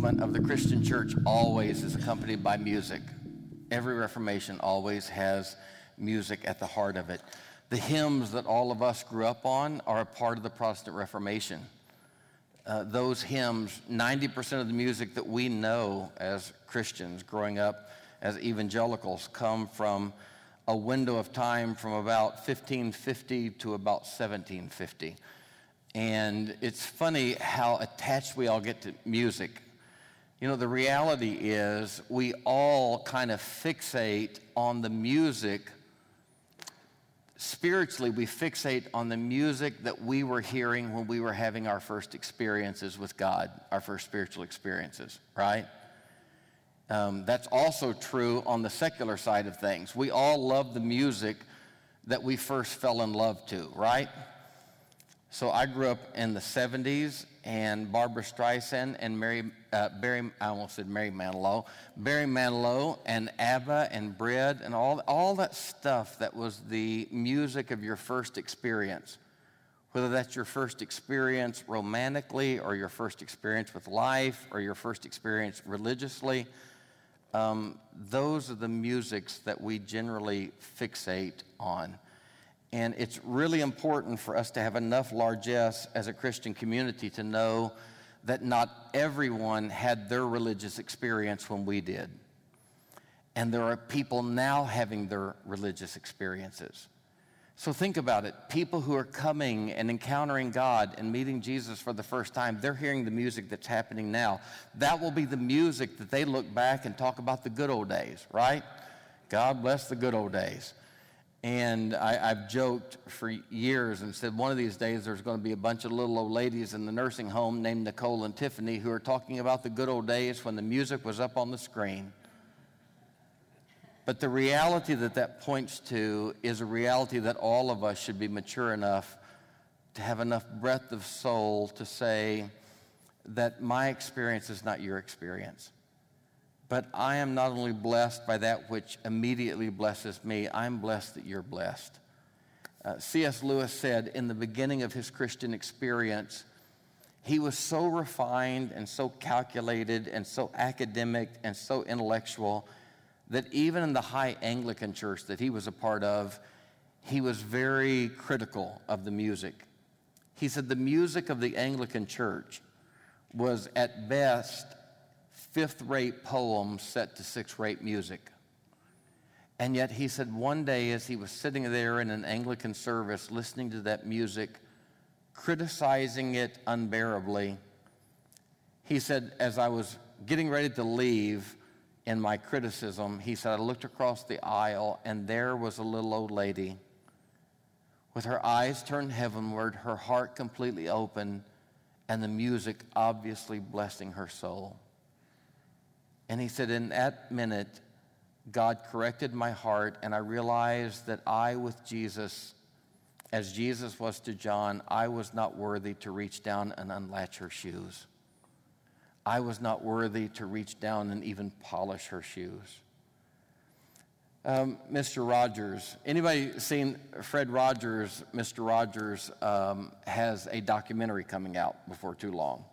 movement of the Christian church always is accompanied by music. Every Reformation always has music at the heart of it. The hymns that all of us grew up on are a part of the Protestant Reformation. Uh, those hymns, 90% of the music that we know as Christians growing up as evangelicals, come from a window of time from about 1550 to about 1750. And it's funny how attached we all get to music. You know, the reality is we all kind of fixate on the music. Spiritually, we fixate on the music that we were hearing when we were having our first experiences with God, our first spiritual experiences, right? Um, that's also true on the secular side of things. We all love the music that we first fell in love to, right? So I grew up in the 70s, and Barbra Streisand and Mary, uh, Barry, I almost said Mary Manilow, Barry Manilow and ABBA and Bread and all, all that stuff that was the music of your first experience. Whether that's your first experience romantically or your first experience with life or your first experience religiously, um, those are the musics that we generally fixate on. And it's really important for us to have enough largesse as a Christian community to know that not everyone had their religious experience when we did. And there are people now having their religious experiences. So think about it. People who are coming and encountering God and meeting Jesus for the first time, they're hearing the music that's happening now. That will be the music that they look back and talk about the good old days, right? God bless the good old days. And I, have joked for years and said one of these days there's going to be a bunch of little old ladies in the nursing home named Nicole and Tiffany who are talking about the good old days when the music was up on the screen but the reality that that points to is a reality that all of us should be mature enough to have enough breadth of soul to say that my experience is not your experience. But I am not only blessed by that which immediately blesses me, I'm blessed that you're blessed. Uh, C.S. Lewis said in the beginning of his Christian experience, he was so refined and so calculated and so academic and so intellectual that even in the high Anglican church that he was a part of, he was very critical of the music. He said the music of the Anglican church was at best fifth rate poems set to sixth rate music. And yet he said one day as he was sitting there in an Anglican service listening to that music, criticizing it unbearably, he said, as I was getting ready to leave, in my criticism, he said, I looked across the aisle and there was a little old lady with her eyes turned heavenward, her heart completely open, and the music obviously blessing her soul. And he said, In that minute, God corrected my heart, and I realized that I, with Jesus, as Jesus was to John, I was not worthy to reach down and unlatch her shoes. I was not worthy to reach down and even polish her shoes. Um, Mr. Rogers, anybody seen Fred Rogers? Mr. Rogers um, has a documentary coming out before too long,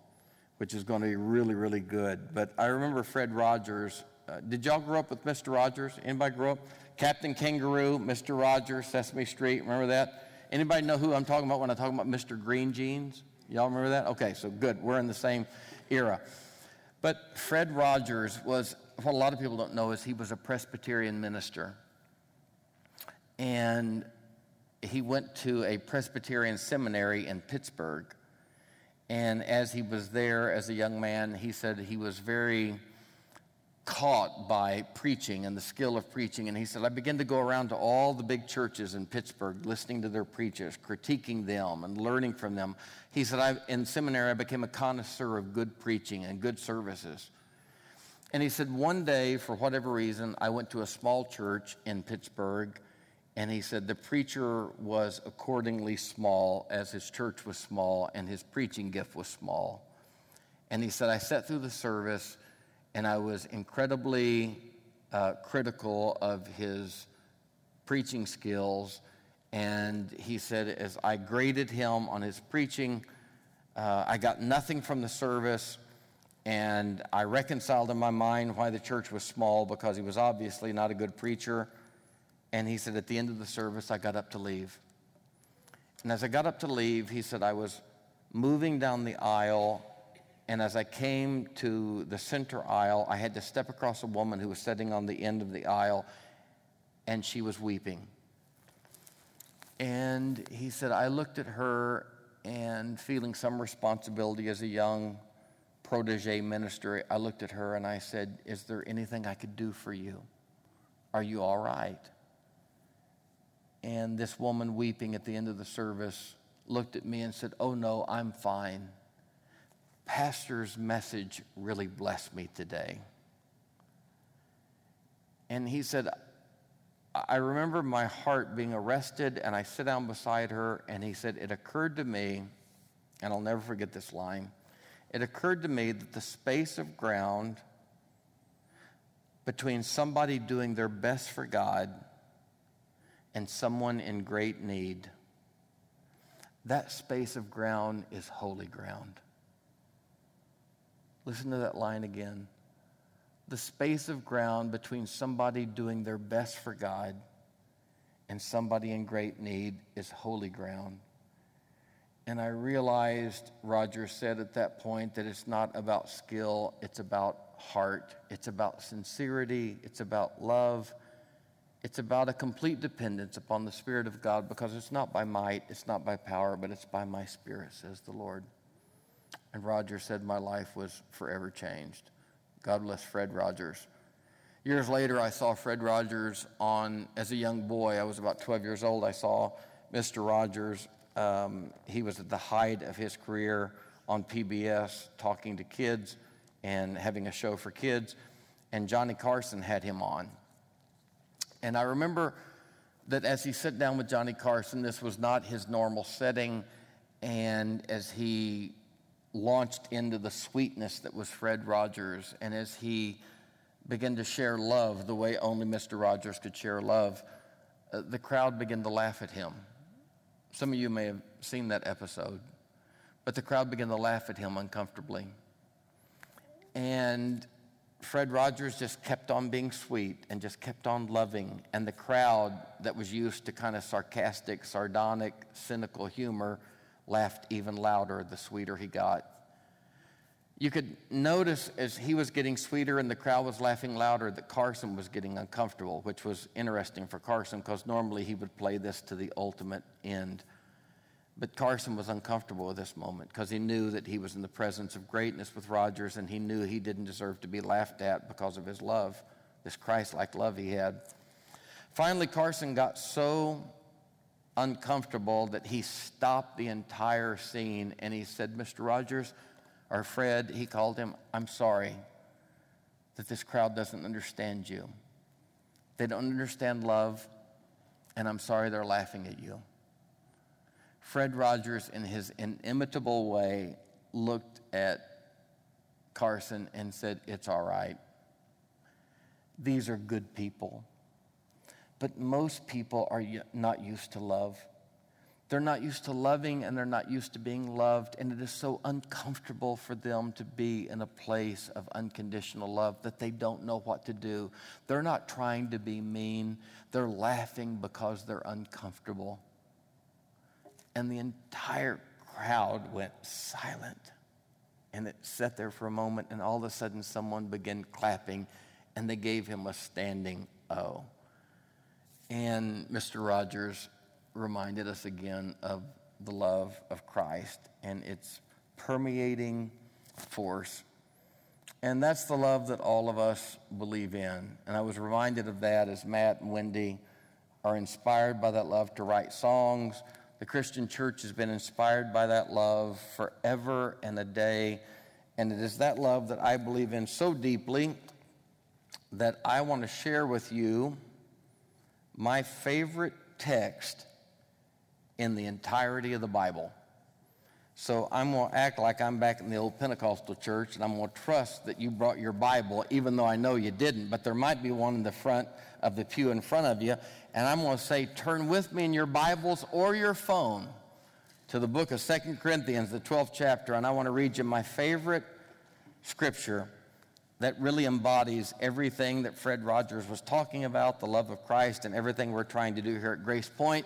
which is going to be really, really good. But I remember Fred Rogers. Uh, did y'all grow up with Mr. Rogers? Anybody grow up? Captain Kangaroo, Mr. Rogers, Sesame Street. Remember that? Anybody know who I'm talking about when I talk about Mr. Green Jeans? Y'all remember that? Okay, so good. We're in the same era. But Fred Rogers was, what a lot of people don't know is he was a Presbyterian minister. And he went to a Presbyterian seminary in Pittsburgh. And as he was there as a young man, he said he was very caught by preaching and the skill of preaching. And he said, I began to go around to all the big churches in Pittsburgh, listening to their preachers, critiquing them, and learning from them. He said, I, in seminary, I became a connoisseur of good preaching and good services. And he said, one day, for whatever reason, I went to a small church in Pittsburgh. And he said, the preacher was accordingly small as his church was small and his preaching gift was small. And he said, I sat through the service and I was incredibly uh, critical of his preaching skills. And he said, as I graded him on his preaching, uh, I got nothing from the service. And I reconciled in my mind why the church was small because he was obviously not a good preacher. And he said, at the end of the service, I got up to leave. And as I got up to leave, he said, I was moving down the aisle. And as I came to the center aisle, I had to step across a woman who was sitting on the end of the aisle, and she was weeping. And he said, I looked at her and feeling some responsibility as a young protege minister, I looked at her and I said, Is there anything I could do for you? Are you all right? And this woman, weeping at the end of the service, looked at me and said, Oh no, I'm fine. Pastor's message really blessed me today. And he said, I remember my heart being arrested, and I sit down beside her, and he said, It occurred to me, and I'll never forget this line it occurred to me that the space of ground between somebody doing their best for God and someone in great need, that space of ground is holy ground. Listen to that line again. The space of ground between somebody doing their best for God and somebody in great need is holy ground. And I realized, Roger said at that point, that it's not about skill, it's about heart, it's about sincerity, it's about love, it's about a complete dependence upon the Spirit of God because it's not by might, it's not by power, but it's by my Spirit, says the Lord. And Roger said, My life was forever changed. God bless Fred Rogers. Years later, I saw Fred Rogers on, as a young boy, I was about 12 years old, I saw Mr. Rogers um, he was at the height of his career on PBS talking to kids and having a show for kids. And Johnny Carson had him on. And I remember that as he sat down with Johnny Carson, this was not his normal setting. And as he launched into the sweetness that was Fred Rogers, and as he began to share love the way only Mr. Rogers could share love, uh, the crowd began to laugh at him. Some of you may have seen that episode. But the crowd began to laugh at him uncomfortably. And Fred Rogers just kept on being sweet and just kept on loving. And the crowd that was used to kind of sarcastic, sardonic, cynical humor laughed even louder the sweeter he got. You could notice as he was getting sweeter and the crowd was laughing louder that Carson was getting uncomfortable, which was interesting for Carson because normally he would play this to the ultimate end. But Carson was uncomfortable with this moment because he knew that he was in the presence of greatness with Rogers and he knew he didn't deserve to be laughed at because of his love, this Christ like love he had. Finally, Carson got so uncomfortable that he stopped the entire scene and he said, Mr. Rogers, or Fred, he called him, I'm sorry that this crowd doesn't understand you. They don't understand love, and I'm sorry they're laughing at you. Fred Rogers, in his inimitable way, looked at Carson and said, It's all right. These are good people. But most people are not used to love. They're not used to loving and they're not used to being loved. And it is so uncomfortable for them to be in a place of unconditional love that they don't know what to do. They're not trying to be mean, they're laughing because they're uncomfortable. And the entire crowd went silent. And it sat there for a moment, and all of a sudden, someone began clapping, and they gave him a standing O. And Mr. Rogers reminded us again of the love of Christ and its permeating force. And that's the love that all of us believe in. And I was reminded of that as Matt and Wendy are inspired by that love to write songs. The Christian church has been inspired by that love forever and a day. And it is that love that I believe in so deeply that I want to share with you my favorite text in the entirety of the Bible. So I'm going to act like I'm back in the old Pentecostal church and I'm going to trust that you brought your Bible, even though I know you didn't, but there might be one in the front of the pew in front of you. And I'm going to say, turn with me in your Bibles or your phone to the book of Second Corinthians, the 12th chapter, and I want to read you my favorite scripture that really embodies everything that Fred Rogers was talking about the love of Christ and everything we're trying to do here at Grace Point.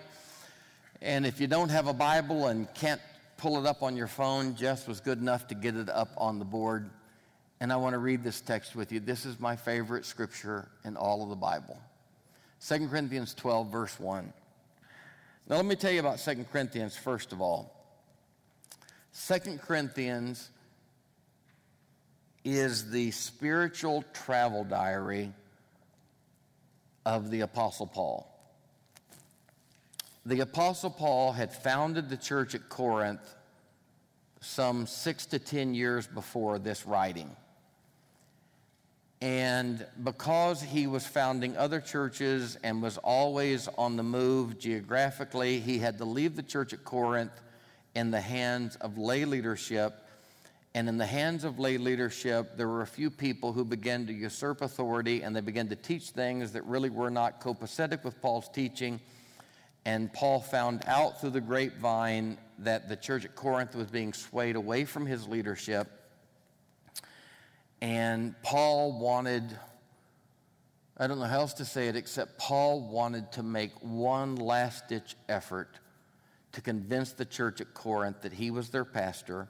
And if you don't have a Bible and can't pull it up on your phone, Jess was good enough to get it up on the board. And I want to read this text with you. This is my favorite scripture in all of the Bible 2 Corinthians 12, verse 1. Now, let me tell you about 2 Corinthians first of all. 2 Corinthians is the spiritual travel diary of the Apostle Paul. The Apostle Paul had founded the church at Corinth some six to ten years before this writing. And because he was founding other churches and was always on the move geographically, he had to leave the church at Corinth in the hands of lay leadership and in the hands of lay leadership, there were a few people who began to usurp authority and they began to teach things that really were not copacetic with Paul's teaching. And Paul found out through the grapevine that the church at Corinth was being swayed away from his leadership. And Paul wanted, I don't know how else to say it, except Paul wanted to make one last ditch effort to convince the church at Corinth that he was their pastor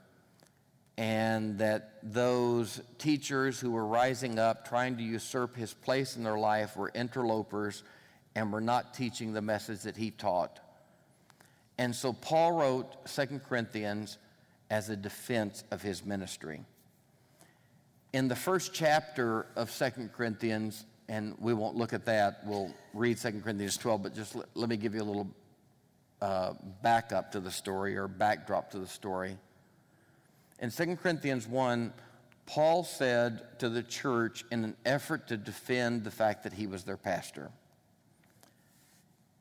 and that those teachers who were rising up trying to usurp his place in their life were interlopers and we're not teaching the message that he taught. And so Paul wrote Second Corinthians as a defense of his ministry. In the first chapter of Second Corinthians, and we won't look at that, we'll read Second Corinthians 12, but just let, let me give you a little uh, backup to the story or backdrop to the story. In 2 Corinthians 1, Paul said to the church in an effort to defend the fact that he was their pastor,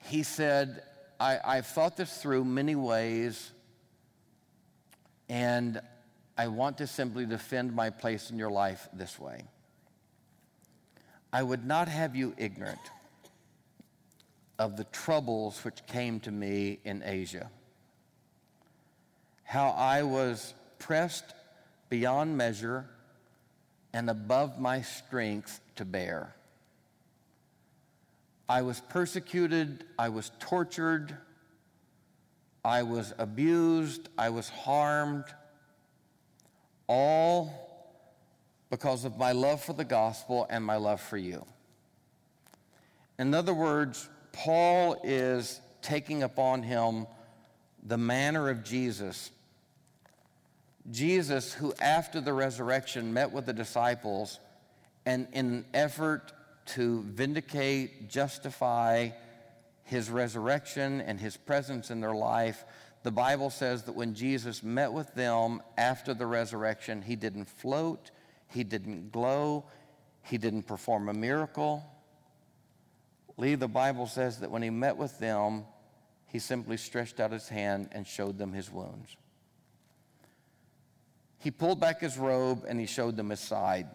he said, I, have thought this through many ways, and I want to simply defend my place in your life this way. I would not have you ignorant of the troubles which came to me in Asia. How I was pressed beyond measure and above my strength to bear. I was persecuted, I was tortured, I was abused, I was harmed, all because of my love for the gospel and my love for you. In other words, Paul is taking upon him the manner of Jesus Jesus, who after the resurrection met with the disciples and in an effort to vindicate, justify his resurrection and his presence in their life, the Bible says that when Jesus met with them after the resurrection, he didn't float, he didn't glow, he didn't perform a miracle. Lee, the Bible says that when he met with them, he simply stretched out his hand and showed them his wounds. He pulled back his robe and he showed them his side.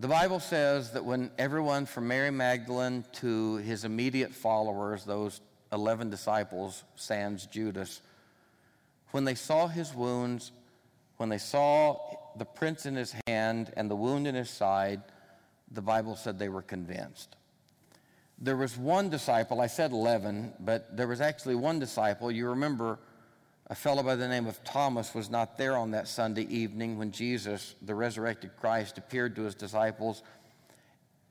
The Bible says that when everyone from Mary Magdalene to his immediate followers, those 11 disciples, sans Judas, when they saw his wounds, when they saw the prints in his hand and the wound in his side, the Bible said they were convinced. There was one disciple, I said 11, but there was actually one disciple. You remember a fellow by the name of Thomas was not there on that Sunday evening when Jesus, the resurrected Christ, appeared to his disciples.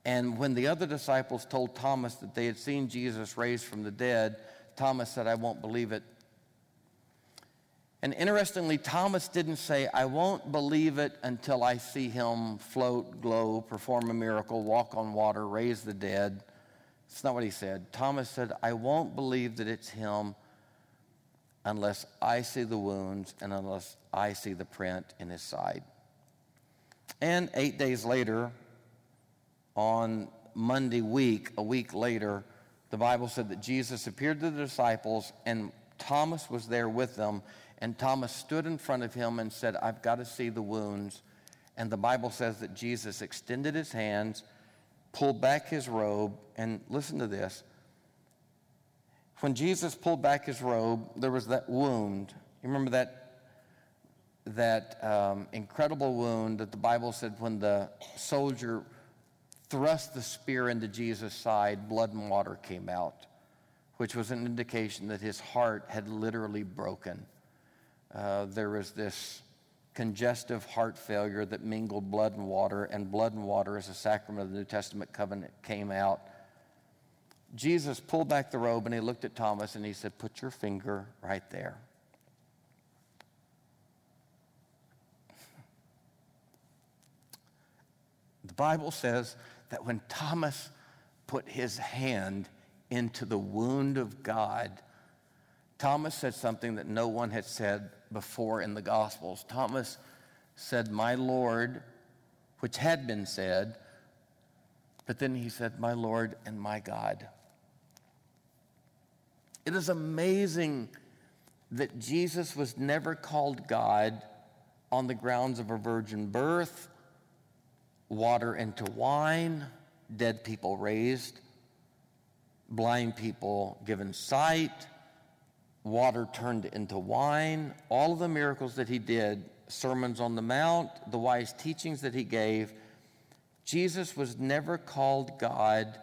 And when the other disciples told Thomas that they had seen Jesus raised from the dead, Thomas said, I won't believe it. And interestingly, Thomas didn't say, I won't believe it until I see him float, glow, perform a miracle, walk on water, raise the dead. That's not what he said. Thomas said, I won't believe that it's him unless I see the wounds and unless I see the print in his side. And eight days later, on Monday week, a week later, the Bible said that Jesus appeared to the disciples and Thomas was there with them. And Thomas stood in front of him and said, I've got to see the wounds. And the Bible says that Jesus extended his hands, pulled back his robe, and listen to this when Jesus pulled back his robe, there was that wound. You remember that? that um, incredible wound that the Bible said when the soldier thrust the spear into Jesus' side, blood and water came out, which was an indication that his heart had literally broken. Uh, there was this congestive heart failure that mingled blood and water, and blood and water as a sacrament of the New Testament covenant came out. Jesus pulled back the robe and he looked at Thomas and he said, Put your finger right there. The Bible says that when Thomas put his hand into the wound of God, Thomas said something that no one had said before in the Gospels. Thomas said, My Lord, which had been said, but then he said, My Lord and my God. It is amazing that Jesus was never called God on the grounds of a virgin birth, water into wine, dead people raised, blind people given sight water turned into wine, all of the miracles that he did, sermons on the mount, the wise teachings that he gave, Jesus was never called God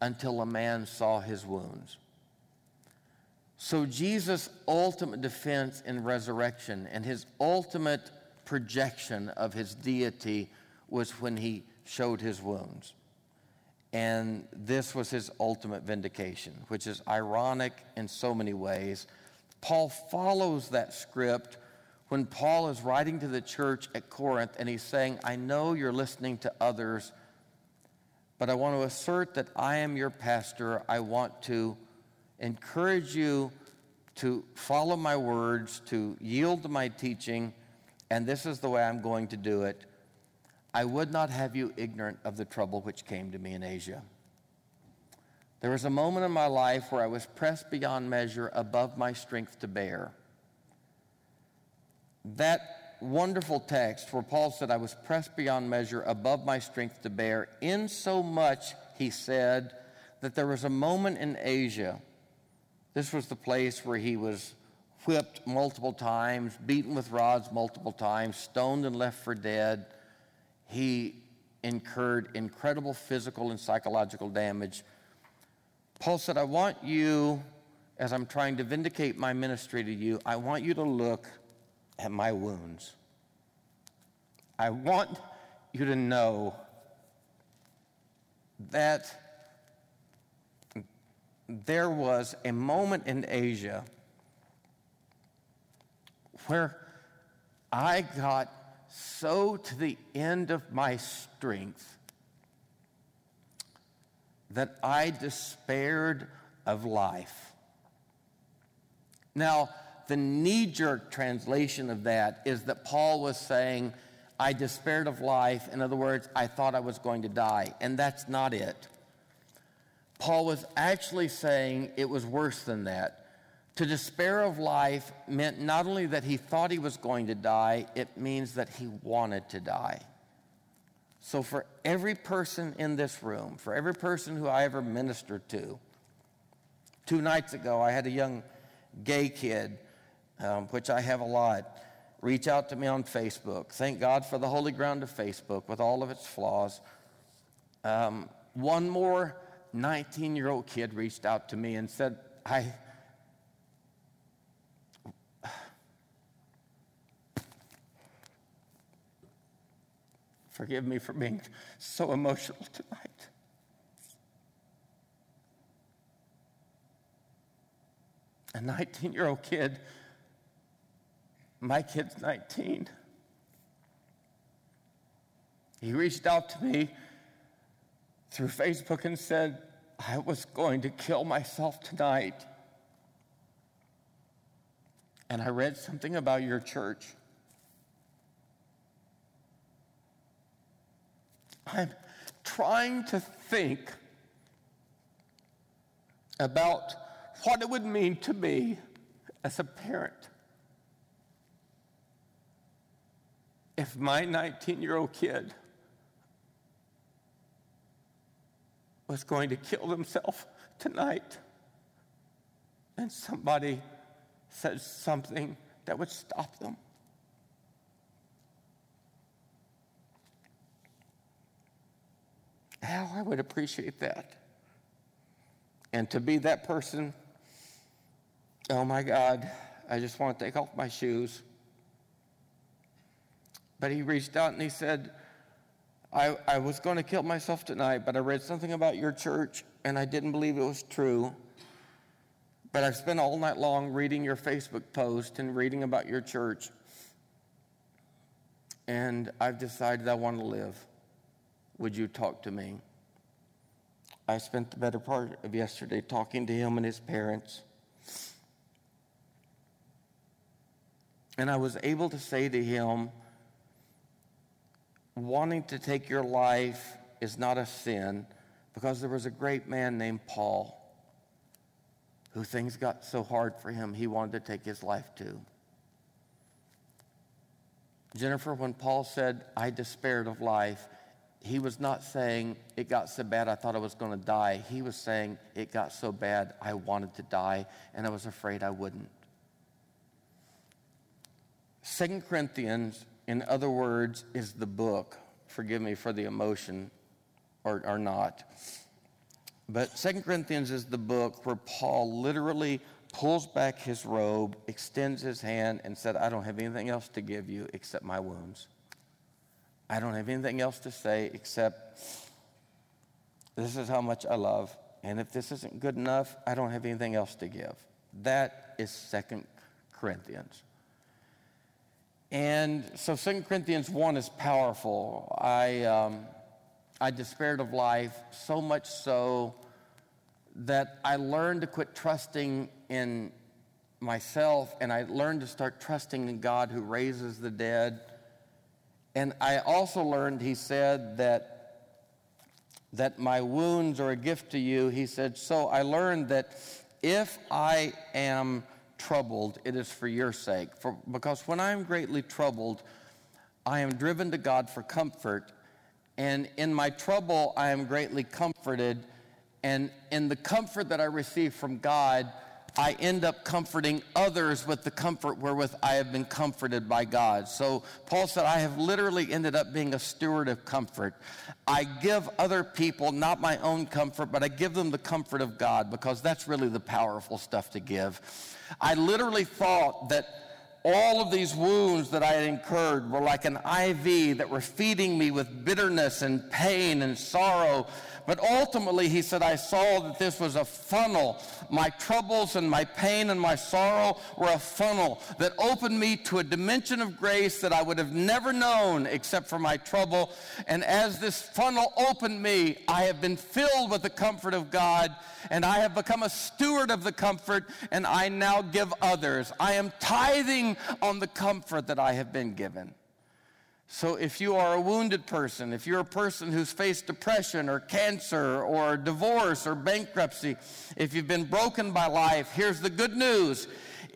until a man saw his wounds. So, Jesus' ultimate defense in resurrection and his ultimate projection of his deity was when he showed his wounds. And this was his ultimate vindication, which is ironic in so many ways. Paul follows that script when Paul is writing to the church at Corinth and he's saying, I know you're listening to others, but I want to assert that I am your pastor. I want to encourage you to follow my words, to yield to my teaching, and this is the way I'm going to do it. I would not have you ignorant of the trouble which came to me in Asia. There was a moment in my life where I was pressed beyond measure above my strength to bear. That wonderful text where Paul said, I was pressed beyond measure above my strength to bear, in so much, he said, that there was a moment in Asia. This was the place where he was whipped multiple times, beaten with rods multiple times, stoned and left for dead he incurred incredible physical and psychological damage. Paul said, I want you, as I'm trying to vindicate my ministry to you, I want you to look at my wounds. I want you to know that there was a moment in Asia where I got so to the end of my strength that I despaired of life. Now, the knee jerk translation of that is that Paul was saying, I despaired of life. In other words, I thought I was going to die. And that's not it. Paul was actually saying it was worse than that. To despair of life meant not only that he thought he was going to die, it means that he wanted to die. So, for every person in this room, for every person who I ever ministered to, two nights ago I had a young gay kid, um, which I have a lot, reach out to me on Facebook. Thank God for the holy ground of Facebook with all of its flaws. Um, one more 19 year old kid reached out to me and said, I Forgive me for being so emotional tonight. A 19 year old kid, my kid's 19. He reached out to me through Facebook and said, I was going to kill myself tonight. And I read something about your church. I'm trying to think about what it would mean to me as a parent if my 19 year old kid was going to kill himself tonight and somebody said something that would stop them. How I would appreciate that. And to be that person, oh my God, I just want to take off my shoes. But he reached out and he said, I, I was going to kill myself tonight, but I read something about your church and I didn't believe it was true. But I've spent all night long reading your Facebook post and reading about your church. And I've decided I want to live. Would you talk to me? I spent the better part of yesterday talking to him and his parents. And I was able to say to him, wanting to take your life is not a sin because there was a great man named Paul who things got so hard for him, he wanted to take his life too. Jennifer, when Paul said, I despaired of life, he was not saying, It got so bad I thought I was going to die. He was saying, It got so bad I wanted to die and I was afraid I wouldn't. Second Corinthians, in other words, is the book. Forgive me for the emotion or, or not. But Second Corinthians is the book where Paul literally pulls back his robe, extends his hand, and said, I don't have anything else to give you except my wounds. I don't have anything else to say except this is how much I love. And if this isn't good enough, I don't have anything else to give. That is Second Corinthians. And so Second Corinthians 1 is powerful. I, um, I despaired of life so much so that I learned to quit trusting in myself and I learned to start trusting in God who raises the dead and I also learned, he said, that that my wounds are a gift to you. He said, So I learned that if I am troubled, it is for your sake. For, because when I am greatly troubled, I am driven to God for comfort. And in my trouble, I am greatly comforted. And in the comfort that I receive from God, I end up comforting others with the comfort wherewith I have been comforted by God. So Paul said, I have literally ended up being a steward of comfort. I give other people not my own comfort, but I give them the comfort of God because that's really the powerful stuff to give. I literally thought that all of these wounds that I had incurred were like an IV that were feeding me with bitterness and pain and sorrow but ultimately, he said, I saw that this was a funnel. My troubles and my pain and my sorrow were a funnel that opened me to a dimension of grace that I would have never known except for my trouble. And as this funnel opened me, I have been filled with the comfort of God, and I have become a steward of the comfort, and I now give others. I am tithing on the comfort that I have been given. So, if you are a wounded person, if you're a person who's faced depression or cancer or divorce or bankruptcy, if you've been broken by life, here's the good news.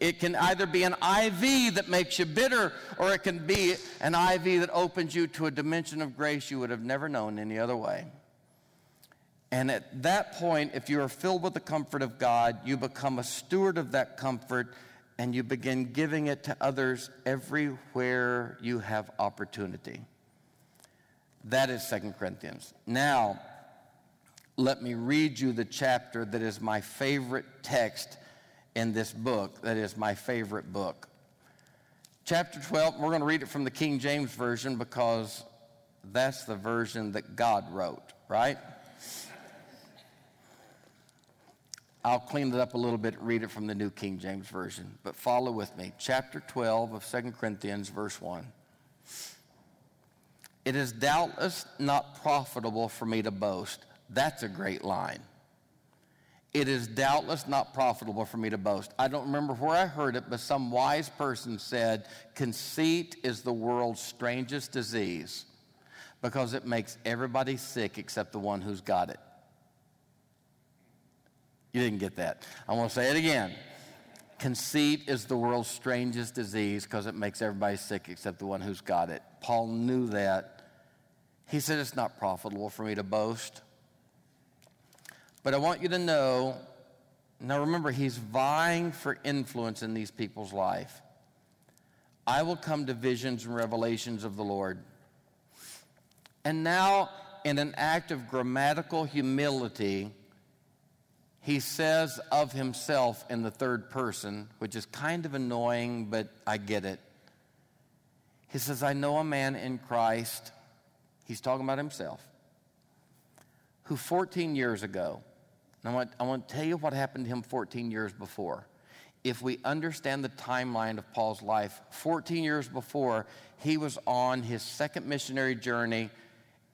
It can either be an IV that makes you bitter, or it can be an IV that opens you to a dimension of grace you would have never known any other way. And at that point, if you are filled with the comfort of God, you become a steward of that comfort and you begin giving it to others everywhere you have opportunity. That is Second Corinthians. Now, let me read you the chapter that is my favorite text in this book, that is my favorite book. Chapter 12, we're going to read it from the King James Version because that's the version that God wrote, right? I'll clean it up a little bit read it from the New King James Version, but follow with me. Chapter 12 of 2 Corinthians, verse 1. It is doubtless not profitable for me to boast. That's a great line. It is doubtless not profitable for me to boast. I don't remember where I heard it, but some wise person said, Conceit is the world's strangest disease because it makes everybody sick except the one who's got it. You didn't get that. I want to say it again. Conceit is the world's strangest disease because it makes everybody sick except the one who's got it. Paul knew that. He said, It's not profitable for me to boast. But I want you to know now remember, he's vying for influence in these people's life. I will come to visions and revelations of the Lord. And now, in an act of grammatical humility, he says of himself in the third person, which is kind of annoying, but I get it. He says, I know a man in Christ, he's talking about himself, who 14 years ago, I want, I want to tell you what happened to him 14 years before if we understand the timeline of Paul's life, 14 years before, he was on his second missionary journey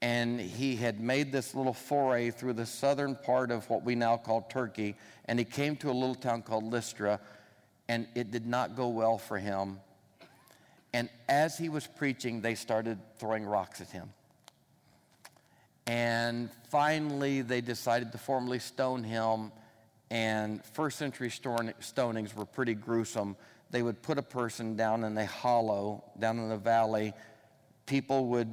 and he had made this little foray through the southern part of what we now call Turkey. And he came to a little town called Lystra, and it did not go well for him. And as he was preaching, they started throwing rocks at him. And finally, they decided to formally stone him and first century stonings were pretty gruesome. They would put a person down in a hollow, down in a valley. People would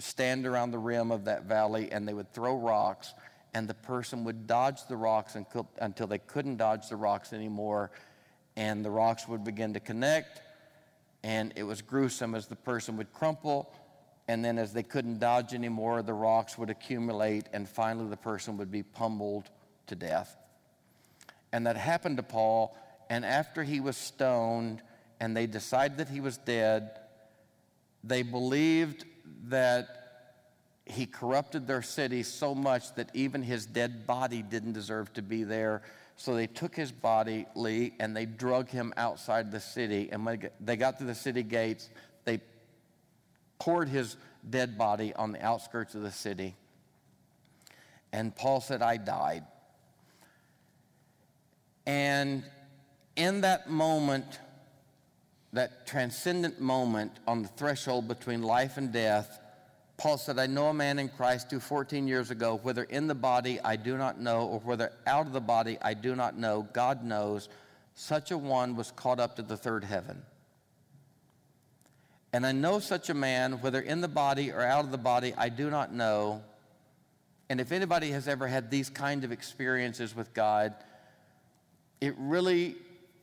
stand around the rim of that valley and they would throw rocks, and the person would dodge the rocks until they couldn't dodge the rocks anymore, and the rocks would begin to connect. And it was gruesome as the person would crumple, and then as they couldn't dodge anymore, the rocks would accumulate, and finally the person would be pummeled to death. And that happened to Paul. And after he was stoned and they decided that he was dead, they believed that he corrupted their city so much that even his dead body didn't deserve to be there. So they took his body, Lee, and they drug him outside the city. And when they got to the city gates, they poured his dead body on the outskirts of the city. And Paul said, I died. And in that moment, that transcendent moment on the threshold between life and death, Paul said, I know a man in Christ who 14 years ago, whether in the body I do not know, or whether out of the body I do not know, God knows, such a one was caught up to the third heaven. And I know such a man, whether in the body or out of the body, I do not know. And if anybody has ever had these kind of experiences with God, it really,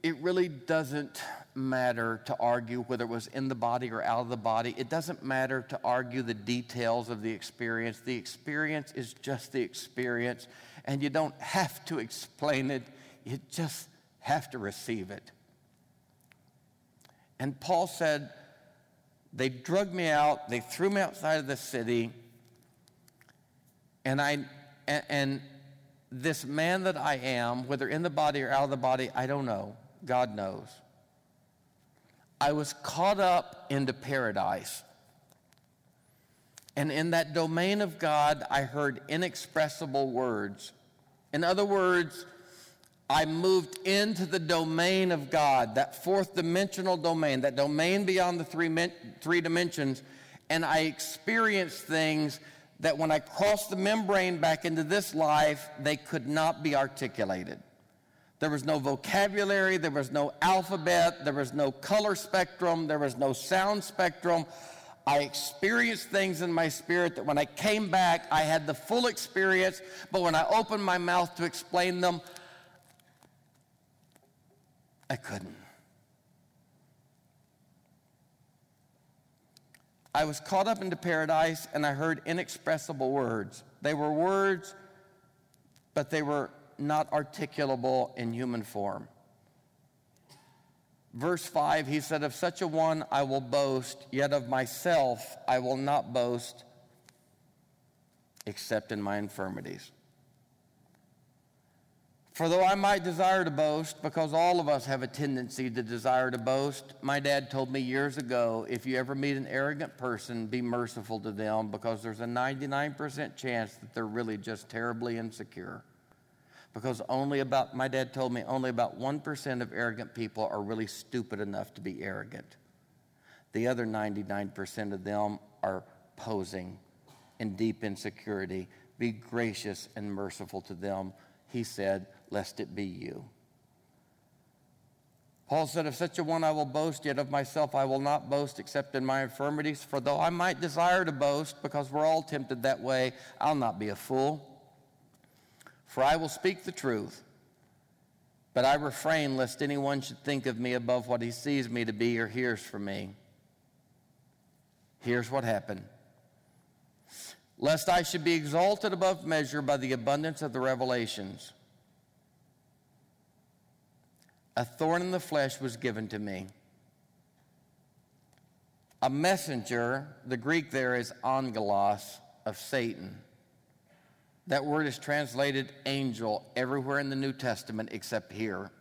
it really doesn't matter to argue whether it was in the body or out of the body. It doesn't matter to argue the details of the experience. The experience is just the experience, and you don't have to explain it, you just have to receive it. And Paul said, They drugged me out, they threw me outside of the city, and I, and, and this man that I am, whether in the body or out of the body, I don't know. God knows. I was caught up into paradise. And in that domain of God, I heard inexpressible words. In other words, I moved into the domain of God, that fourth dimensional domain, that domain beyond the three, three dimensions, and I experienced things that when I crossed the membrane back into this life, they could not be articulated. There was no vocabulary, there was no alphabet, there was no color spectrum, there was no sound spectrum. I experienced things in my spirit that when I came back, I had the full experience, but when I opened my mouth to explain them, I couldn't. I was caught up into paradise and I heard inexpressible words. They were words, but they were not articulable in human form. Verse 5, he said, Of such a one I will boast, yet of myself I will not boast except in my infirmities. For though I might desire to boast, because all of us have a tendency to desire to boast, my dad told me years ago if you ever meet an arrogant person, be merciful to them because there's a 99% chance that they're really just terribly insecure. Because only about, my dad told me, only about 1% of arrogant people are really stupid enough to be arrogant. The other 99% of them are posing in deep insecurity. Be gracious and merciful to them. He said, lest it be you. Paul said, Of such a one I will boast, yet of myself I will not boast except in my infirmities. For though I might desire to boast, because we're all tempted that way, I'll not be a fool. For I will speak the truth. But I refrain lest anyone should think of me above what he sees me to be or hears from me. Here's what happened. Lest I should be exalted above measure by the abundance of the revelations, a thorn in the flesh was given to me. A messenger, the Greek there is angelos, of Satan that word is translated angel everywhere in the New Testament except here.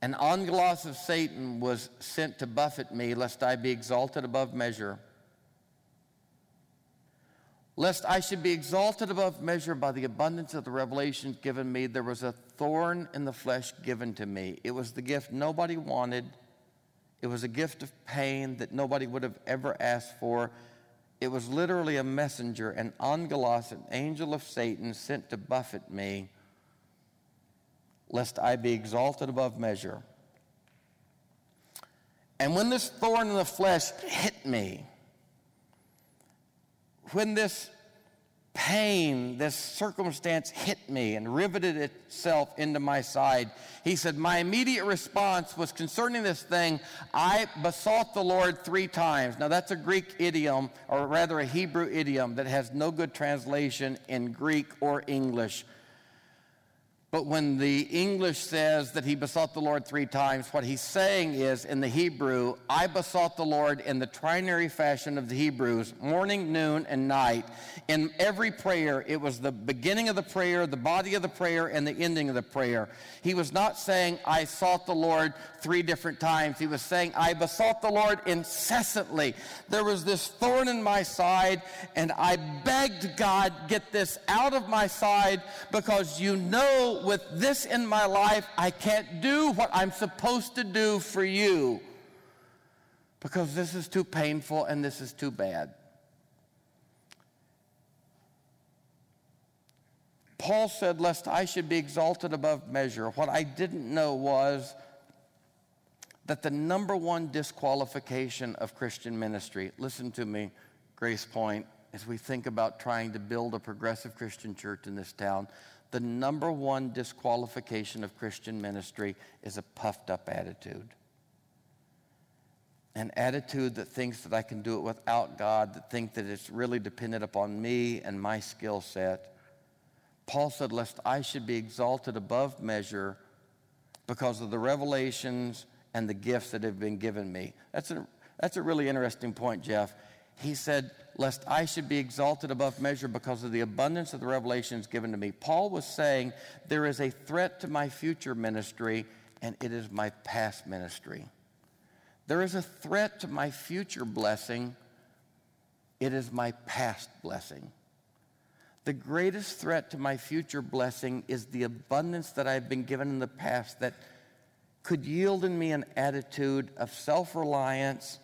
An angelos of Satan was sent to buffet me, lest I be exalted above measure. Lest I should be exalted above measure by the abundance of the revelations given me, there was a thorn in the flesh given to me. It was the gift nobody wanted. It was a gift of pain that nobody would have ever asked for. It was literally a messenger, an angelos, an angel of Satan, sent to buffet me, lest I be exalted above measure. And when this thorn in the flesh hit me, when this pain, this circumstance hit me and riveted itself into my side. He said, My immediate response was concerning this thing, I besought the Lord three times. Now, that's a Greek idiom, or rather a Hebrew idiom, that has no good translation in Greek or English. But when the English says that he besought the Lord three times, what he's saying is in the Hebrew, I besought the Lord in the trinary fashion of the Hebrews, morning, noon, and night. In every prayer, it was the beginning of the prayer, the body of the prayer, and the ending of the prayer. He was not saying, I sought the Lord three different times. He was saying, I besought the Lord incessantly. There was this thorn in my side, and I begged God, get this out of my side because you know with this in my life, I can't do what I'm supposed to do for you because this is too painful and this is too bad. Paul said, Lest I should be exalted above measure. What I didn't know was that the number one disqualification of Christian ministry, listen to me, Grace Point, as we think about trying to build a progressive Christian church in this town, the number one disqualification of Christian ministry is a puffed up attitude. An attitude that thinks that I can do it without God, that thinks that it's really dependent upon me and my skill set. Paul said, Lest I should be exalted above measure because of the revelations and the gifts that have been given me. That's a, that's a really interesting point, Jeff. He said, lest I should be exalted above measure because of the abundance of the revelations given to me. Paul was saying, There is a threat to my future ministry, and it is my past ministry. There is a threat to my future blessing, it is my past blessing. The greatest threat to my future blessing is the abundance that I've been given in the past that could yield in me an attitude of self reliance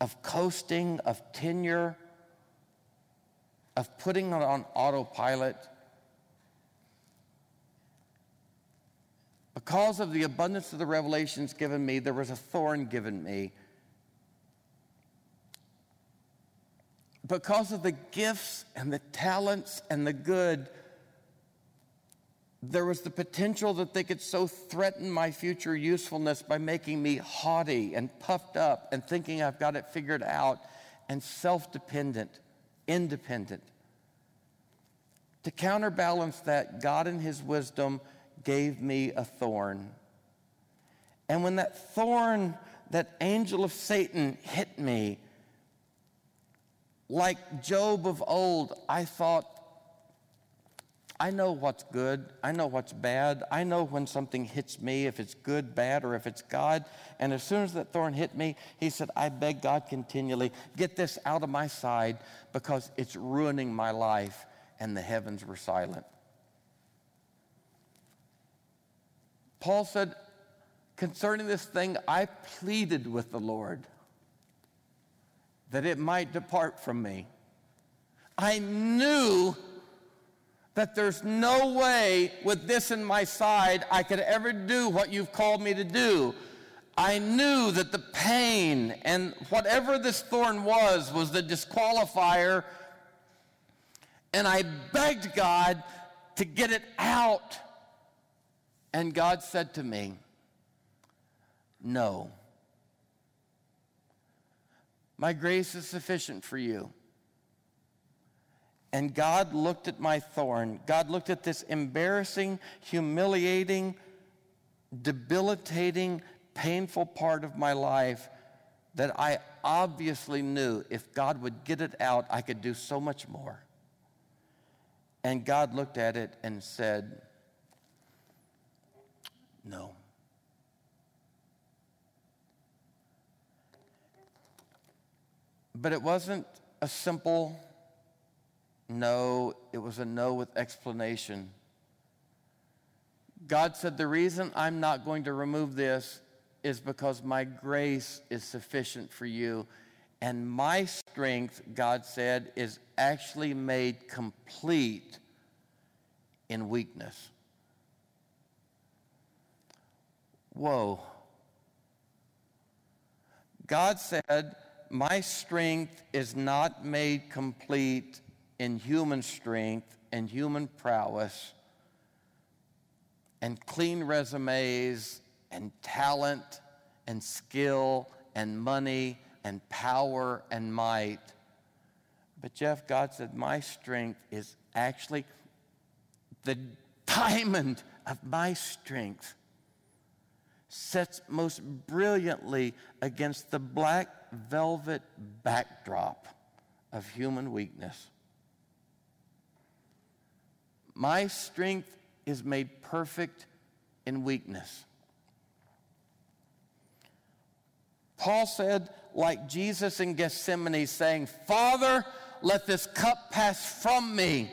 of coasting, of tenure, of putting it on autopilot. Because of the abundance of the revelations given me, there was a thorn given me. Because of the gifts and the talents and the good there was the potential that they could so threaten my future usefulness by making me haughty and puffed up and thinking I've got it figured out and self dependent, independent. To counterbalance that, God in His wisdom gave me a thorn. And when that thorn, that angel of Satan hit me, like Job of old, I thought, I know what's good. I know what's bad. I know when something hits me, if it's good, bad, or if it's God. And as soon as that thorn hit me, he said, I beg God continually, get this out of my side because it's ruining my life. And the heavens were silent. Paul said, concerning this thing, I pleaded with the Lord that it might depart from me. I knew that there's no way with this in my side I could ever do what you've called me to do. I knew that the pain and whatever this thorn was was the disqualifier. And I begged God to get it out. And God said to me, No. My grace is sufficient for you. And God looked at my thorn. God looked at this embarrassing, humiliating, debilitating, painful part of my life that I obviously knew if God would get it out, I could do so much more. And God looked at it and said, No. But it wasn't a simple no, it was a no with explanation. God said, The reason I'm not going to remove this is because my grace is sufficient for you. And my strength, God said, is actually made complete in weakness. Whoa. God said, My strength is not made complete in human strength and human prowess and clean resumes and talent and skill and money and power and might. But Jeff, God said, My strength is actually the diamond of my strength sets most brilliantly against the black velvet backdrop of human weakness. My strength is made perfect in weakness. Paul said, like Jesus in Gethsemane, saying, Father, let this cup pass from me.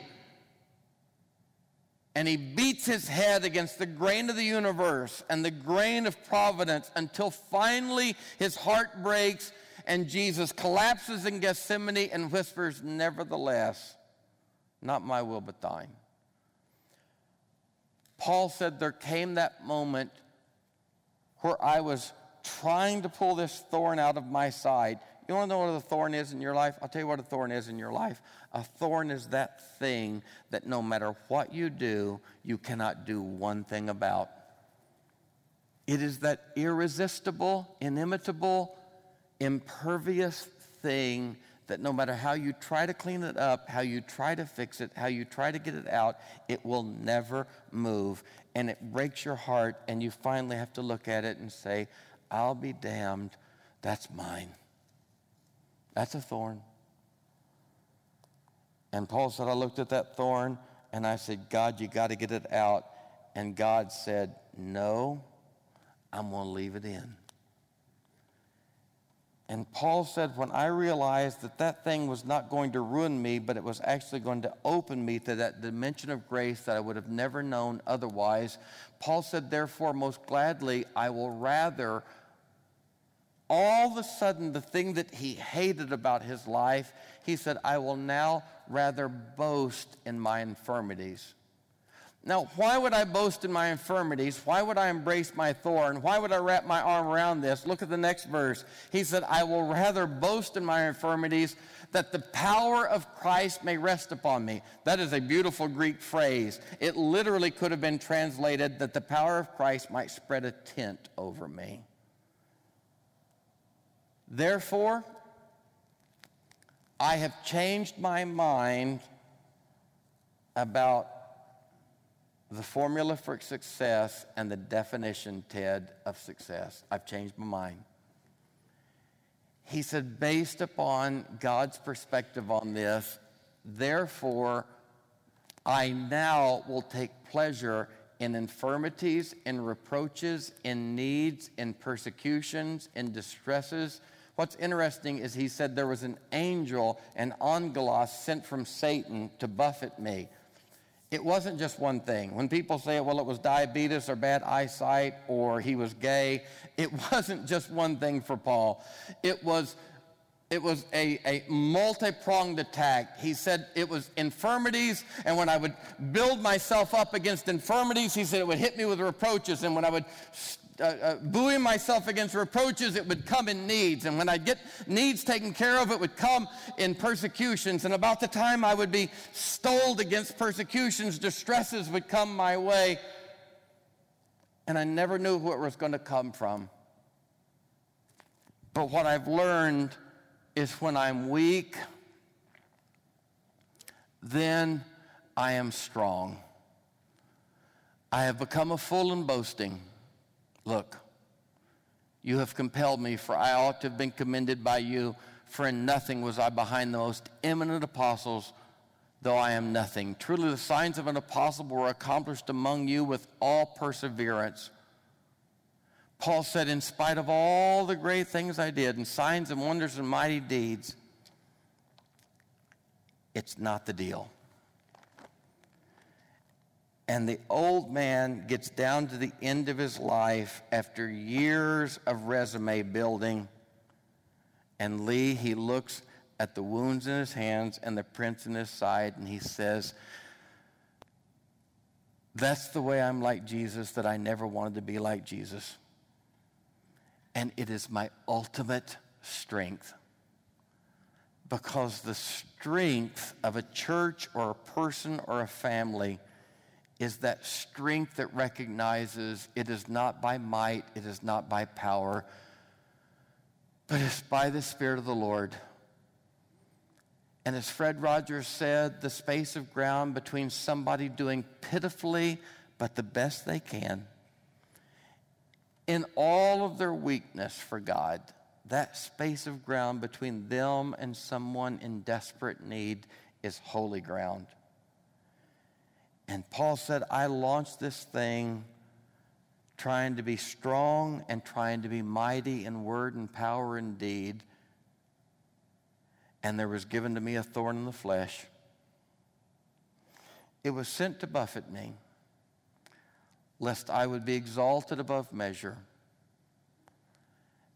And he beats his head against the grain of the universe and the grain of providence until finally his heart breaks and Jesus collapses in Gethsemane and whispers, Nevertheless, not my will but thine. Paul said there came that moment where I was trying to pull this thorn out of my side. You want to know what a thorn is in your life? I'll tell you what a thorn is in your life. A thorn is that thing that no matter what you do, you cannot do one thing about. It is that irresistible, inimitable, impervious thing that no matter how you try to clean it up, how you try to fix it, how you try to get it out, it will never move. And it breaks your heart, and you finally have to look at it and say, I'll be damned. That's mine. That's a thorn. And Paul said, I looked at that thorn and I said, God, you got to get it out. And God said, No, I'm going to leave it in. And Paul said, when I realized that that thing was not going to ruin me, but it was actually going to open me to that dimension of grace that I would have never known otherwise, Paul said, therefore, most gladly, I will rather all of a sudden the thing that he hated about his life, he said, I will now rather boast in my infirmities. Now, why would I boast in my infirmities? Why would I embrace my thorn? Why would I wrap my arm around this? Look at the next verse. He said, I will rather boast in my infirmities that the power of Christ may rest upon me. That is a beautiful Greek phrase. It literally could have been translated that the power of Christ might spread a tent over me. Therefore, I have changed my mind about the formula for success and the definition, Ted, of success. I've changed my mind. He said, based upon God's perspective on this, therefore, I now will take pleasure in infirmities, in reproaches, in needs, in persecutions, in distresses. What's interesting is he said there was an angel, an angelos, sent from Satan to buffet me. It wasn't just one thing. When people say, well, it was diabetes or bad eyesight or he was gay, it wasn't just one thing for Paul. It was it was a, a multi-pronged attack. He said it was infirmities, and when I would build myself up against infirmities, he said it would hit me with reproaches, and when I would uh, uh, myself against reproaches, it would come in needs. And when I'd get needs taken care of, it would come in persecutions. And about the time I would be stoled against persecutions, distresses would come my way. And I never knew where it was going to come from. But what I've learned is when I'm weak, then I am strong. I have become a fool in boasting. Look, you have compelled me, for I ought to have been commended by you, for in nothing was I behind the most eminent apostles, though I am nothing. Truly, the signs of an apostle were accomplished among you with all perseverance. Paul said, In spite of all the great things I did, and signs and wonders and mighty deeds, it's not the deal. And the old man gets down to the end of his life after years of resume building. And Lee, he looks at the wounds in his hands and the prints in his side, and he says, That's the way I'm like Jesus, that I never wanted to be like Jesus. And it is my ultimate strength. Because the strength of a church or a person or a family is that strength that recognizes it is not by might, it is not by power, but it's by the Spirit of the Lord. And as Fred Rogers said, the space of ground between somebody doing pitifully but the best they can, in all of their weakness for God, that space of ground between them and someone in desperate need is holy ground. And Paul said, I launched this thing trying to be strong and trying to be mighty in word and power and deed. And there was given to me a thorn in the flesh. It was sent to buffet me, lest I would be exalted above measure.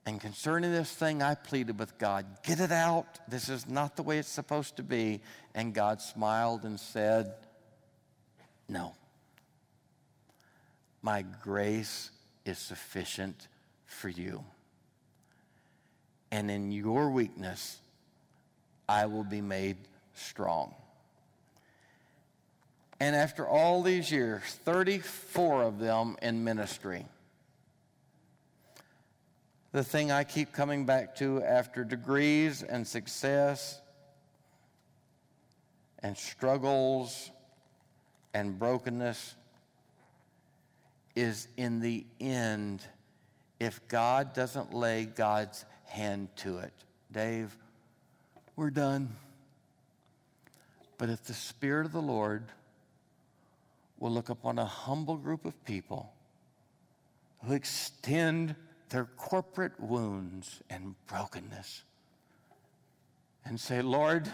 And concerning this thing, I pleaded with God, get it out. This is not the way it's supposed to be. And God smiled and said, no. My grace is sufficient for you. And in your weakness, I will be made strong. And after all these years, 34 of them in ministry, the thing I keep coming back to after degrees and success and struggles and brokenness is in the end if God doesn't lay God's hand to it. Dave, we're done. But if the Spirit of the Lord will look upon a humble group of people who extend their corporate wounds and brokenness and say, Lord,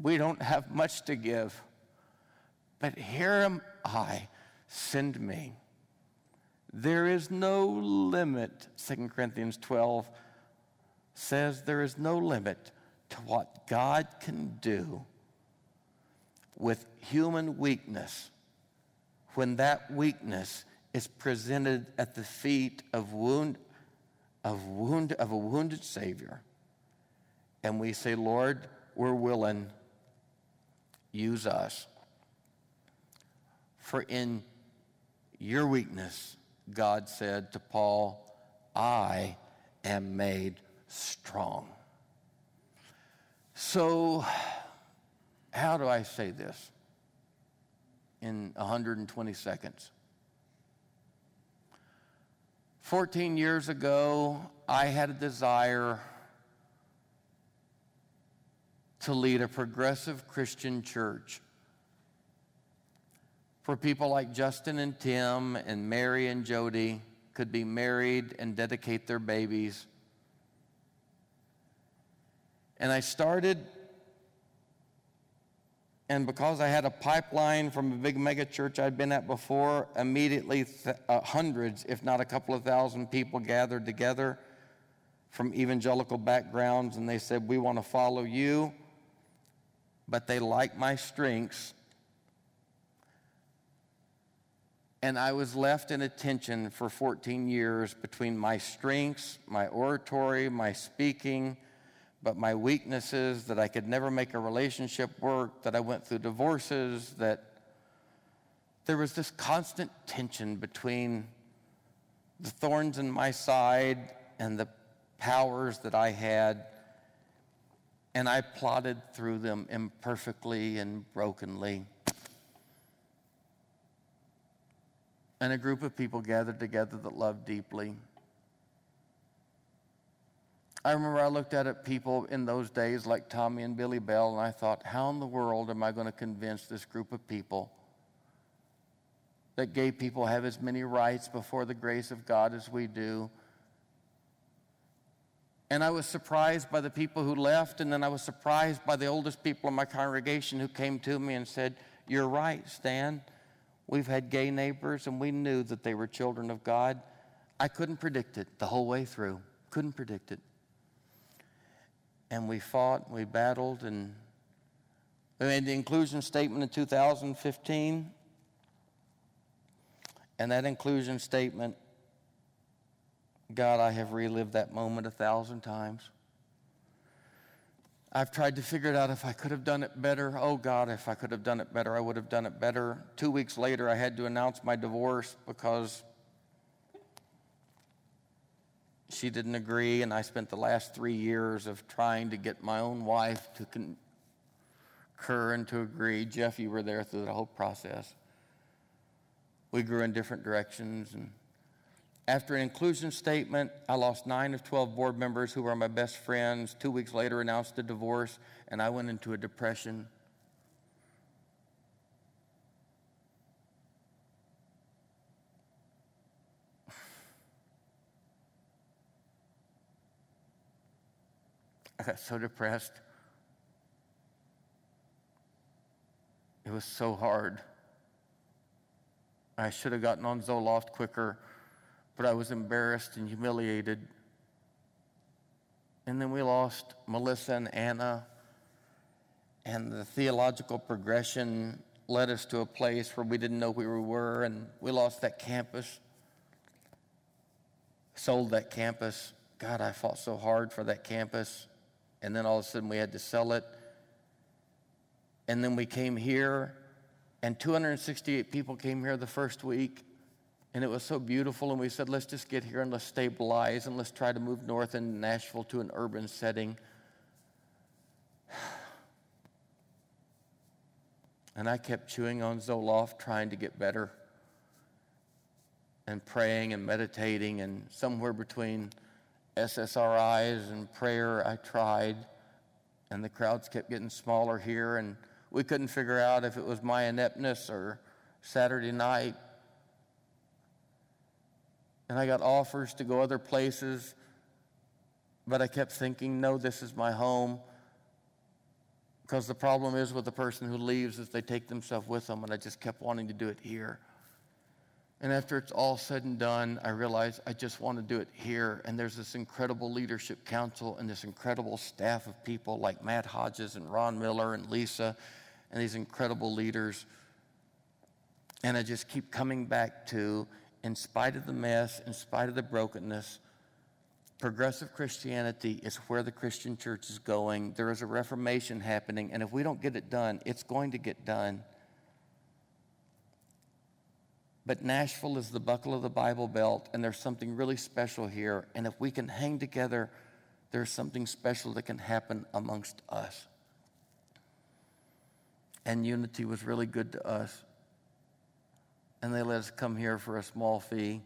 we don't have much to give. But here am I, send me. There is no limit, 2 Corinthians 12 says, there is no limit to what God can do with human weakness when that weakness is presented at the feet of wound of wound of a wounded savior. And we say lord we're willing. Use us for in your weakness, God said to Paul, I am made strong. So, how do I say this in 120 seconds? 14 years ago, I had a desire to lead a progressive Christian church for people like Justin and Tim and Mary and Jody could be married and dedicate their babies. And I started, and because I had a pipeline from a big mega church I'd been at before, immediately th- uh, hundreds, if not a couple of thousand people gathered together from evangelical backgrounds, and they said, We want to follow you, but they like my strengths And I was left in a tension for 14 years between my strengths, my oratory, my speaking, but my weaknesses, that I could never make a relationship work, that I went through divorces, that there was this constant tension between the thorns in my side and the powers that I had, and I plodded through them imperfectly and brokenly. And a group of people gathered together that loved deeply. I remember I looked at it, people in those days like Tommy and Billy Bell, and I thought, how in the world am I going to convince this group of people that gay people have as many rights before the grace of God as we do? And I was surprised by the people who left, and then I was surprised by the oldest people in my congregation who came to me and said, You're right, Stan. We've had gay neighbors, and we knew that they were children of God. I couldn't predict it the whole way through. Couldn't predict it and we fought, and we battled, and we made the inclusion statement in 2015. And that inclusion statement, God, I have relived that moment a thousand times. I've tried to figure it out if I could have done it better. Oh God, if I could have done it better, I would have done it better. Two weeks later, I had to announce my divorce because she didn't agree, and I spent the last three years of trying to get my own wife to concur and to agree. Jeff, you were there through the whole process. We grew in different directions, and after an inclusion statement, I lost nine of 12 board members who were my best friends. Two weeks later, announced a divorce, and I went into a depression. I got so depressed. It was so hard. I should have gotten on Zoloft quicker, but I was embarrassed and humiliated. And then we lost Melissa and Anna, and the theological progression led us to a place where we didn't know where we were, and we lost that campus, sold that campus. God, I fought so hard for that campus and then all of a sudden we had to sell it. And then we came here, and 268 people came here the first week, and it was so beautiful. And we said, let's just get here and let's stabilize and let's try to move north in Nashville to an urban setting. And I kept chewing on Zoloft, trying to get better, and praying and meditating, and somewhere between SSRIs and prayer, I tried, and the crowds kept getting smaller here, and we couldn't figure out if it was my ineptness or Saturday night. And I got offers to go other places, but I kept thinking, no, this is my home. Because the problem is with the person who leaves is they take themselves with them, and I just kept wanting to do it here. And after it's all said and done, I realized I just want to do it here. And there's this incredible leadership council and this incredible staff of people like Matt Hodges and Ron Miller and Lisa and these incredible leaders. And I just keep coming back to, in spite of the mess, in spite of the brokenness, progressive Christianity is where the Christian church is going. There is a reformation happening. And if we don't get it done, it's going to get done. But Nashville is the buckle of the Bible Belt, and there's something really special here. And if we can hang together, there's something special that can happen amongst us. And unity was really good to us. And they let us come here for a small fee.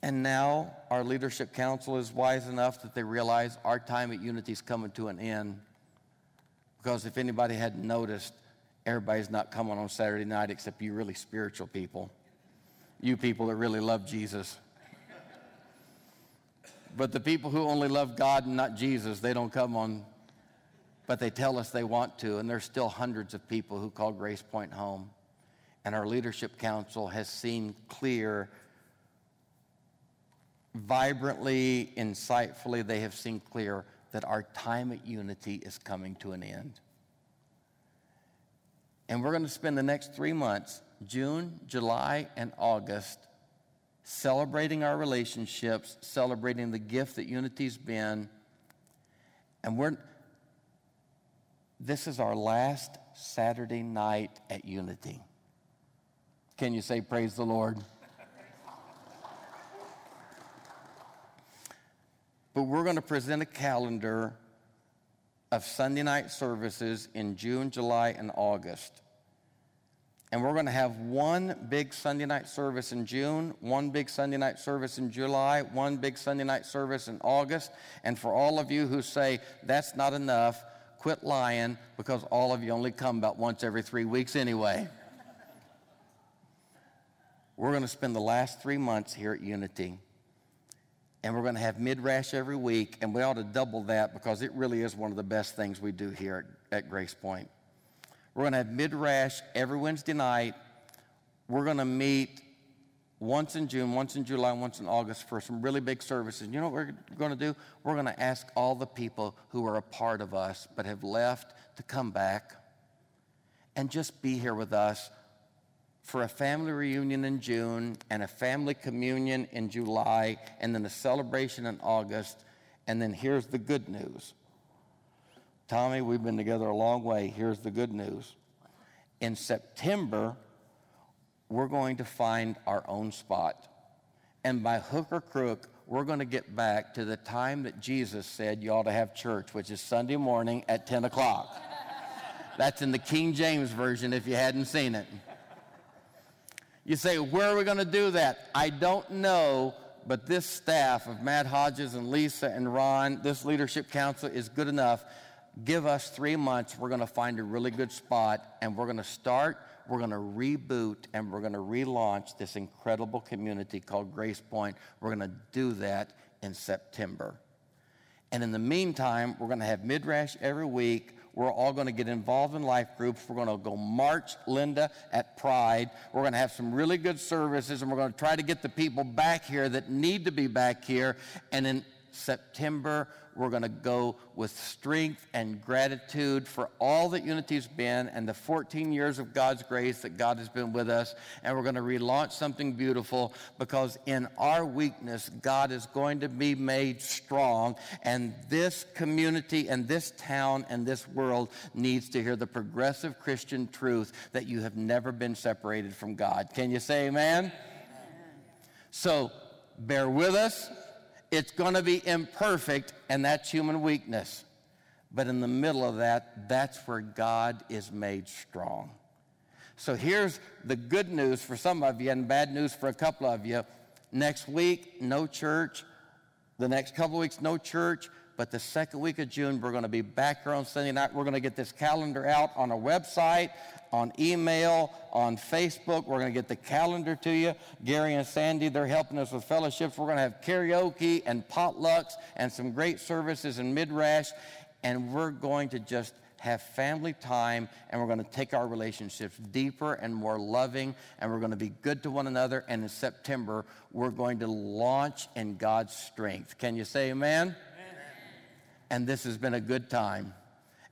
And now our leadership council is wise enough that they realize our time at unity is coming to an end. Because if anybody hadn't noticed, everybody's not coming on Saturday night except you really spiritual people. You people that really love Jesus. But the people who only love God and not Jesus, they don't come on, but they tell us they want to. And there's still hundreds of people who call Grace Point home. And our leadership council has seen clear, vibrantly, insightfully, they have seen clear that our time at unity is coming to an end. And we're going to spend the next three months, June, July, and August, celebrating our relationships, celebrating the gift that unity's been. And we're, this is our last Saturday night at Unity. Can you say, Praise the Lord? but we're going to present a calendar of Sunday night services in June, July, and August. And we're going to have one big Sunday night service in June, one big Sunday night service in July, one big Sunday night service in August. And for all of you who say, that's not enough, quit lying because all of you only come about once every three weeks anyway we're going to spend the last three months here at Unity. And we're going to have midrash every week, and we ought to double that because it really is one of the best things we do here at, at Grace Point. We're going to have midrash every Wednesday night. We're going to meet once in June, once in July, once in August for some really big services. You know what we're going to do? We're going to ask all the people who are a part of us but have left to come back and just be here with us for a family reunion in June and a family communion in July and then a celebration in August. And then here's the good news Tommy, we've been together a long way. Here's the good news. In September, we're going to find our own spot. And by hook or crook, we're going to get back to the time that Jesus said you ought to have church, which is Sunday morning at 10 o'clock. That's in the King James Version if you hadn't seen it. You say, where are we going to do that? I don't know, but this staff of Matt Hodges and Lisa and Ron, this leadership council is good enough give us three months. We're going to find a really good spot and we're going to start, we're going to reboot, and we're going to relaunch this incredible community called Grace Point. We're going to do that in September. And in the meantime, we're going to have midrash every week. We're all going to get involved in life groups. We're going to go march Linda at Pride. We're going to have some really good services, and we're going to try to get the people back here that need to be back here. And in September, we're going to go with strength and gratitude for all that Unity's been and the 14 years of God's grace that God has been with us. And we're going to relaunch something beautiful because in our weakness, God is going to be made strong. And this community and this town and this world needs to hear the progressive Christian truth that you have never been separated from God. Can you say amen? So bear with us. It's going to be imperfect, and that's human weakness. But in the middle of that, that's where God is made strong. So here's the good news for some of you and bad news for a couple of you. Next week, no church. The next couple weeks, no church. But the second week of June, we're going to be back here on Sunday night. We're going to get this calendar out on our website on email, on Facebook. We're going to get the calendar to you. Gary and Sandy, they're helping us with fellowships. We're going to have karaoke and potlucks and some great services in Midrash. And we're going to just have family time and we're going to take our relationships deeper and more loving and we're going to be good to one another. And in September, we're going to launch in God's strength. Can you say amen? amen? And this has been a good time.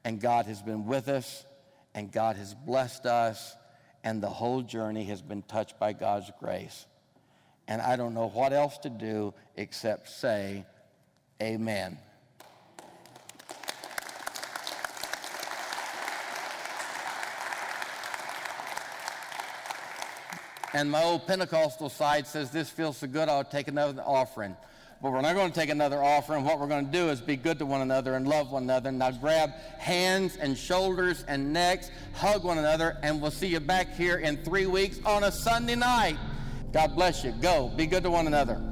And God has been with us and God has blessed us, and the whole journey has been touched by God's grace. And I don't know what else to do except say, Amen. And my old Pentecostal side says, This feels so good, I'll take another offering but we're not going to take another offering. What we're going to do is be good to one another and love one another. Now grab hands and shoulders and necks, hug one another, and we'll see you back here in three weeks on a Sunday night. God bless you. Go. Be good to one another.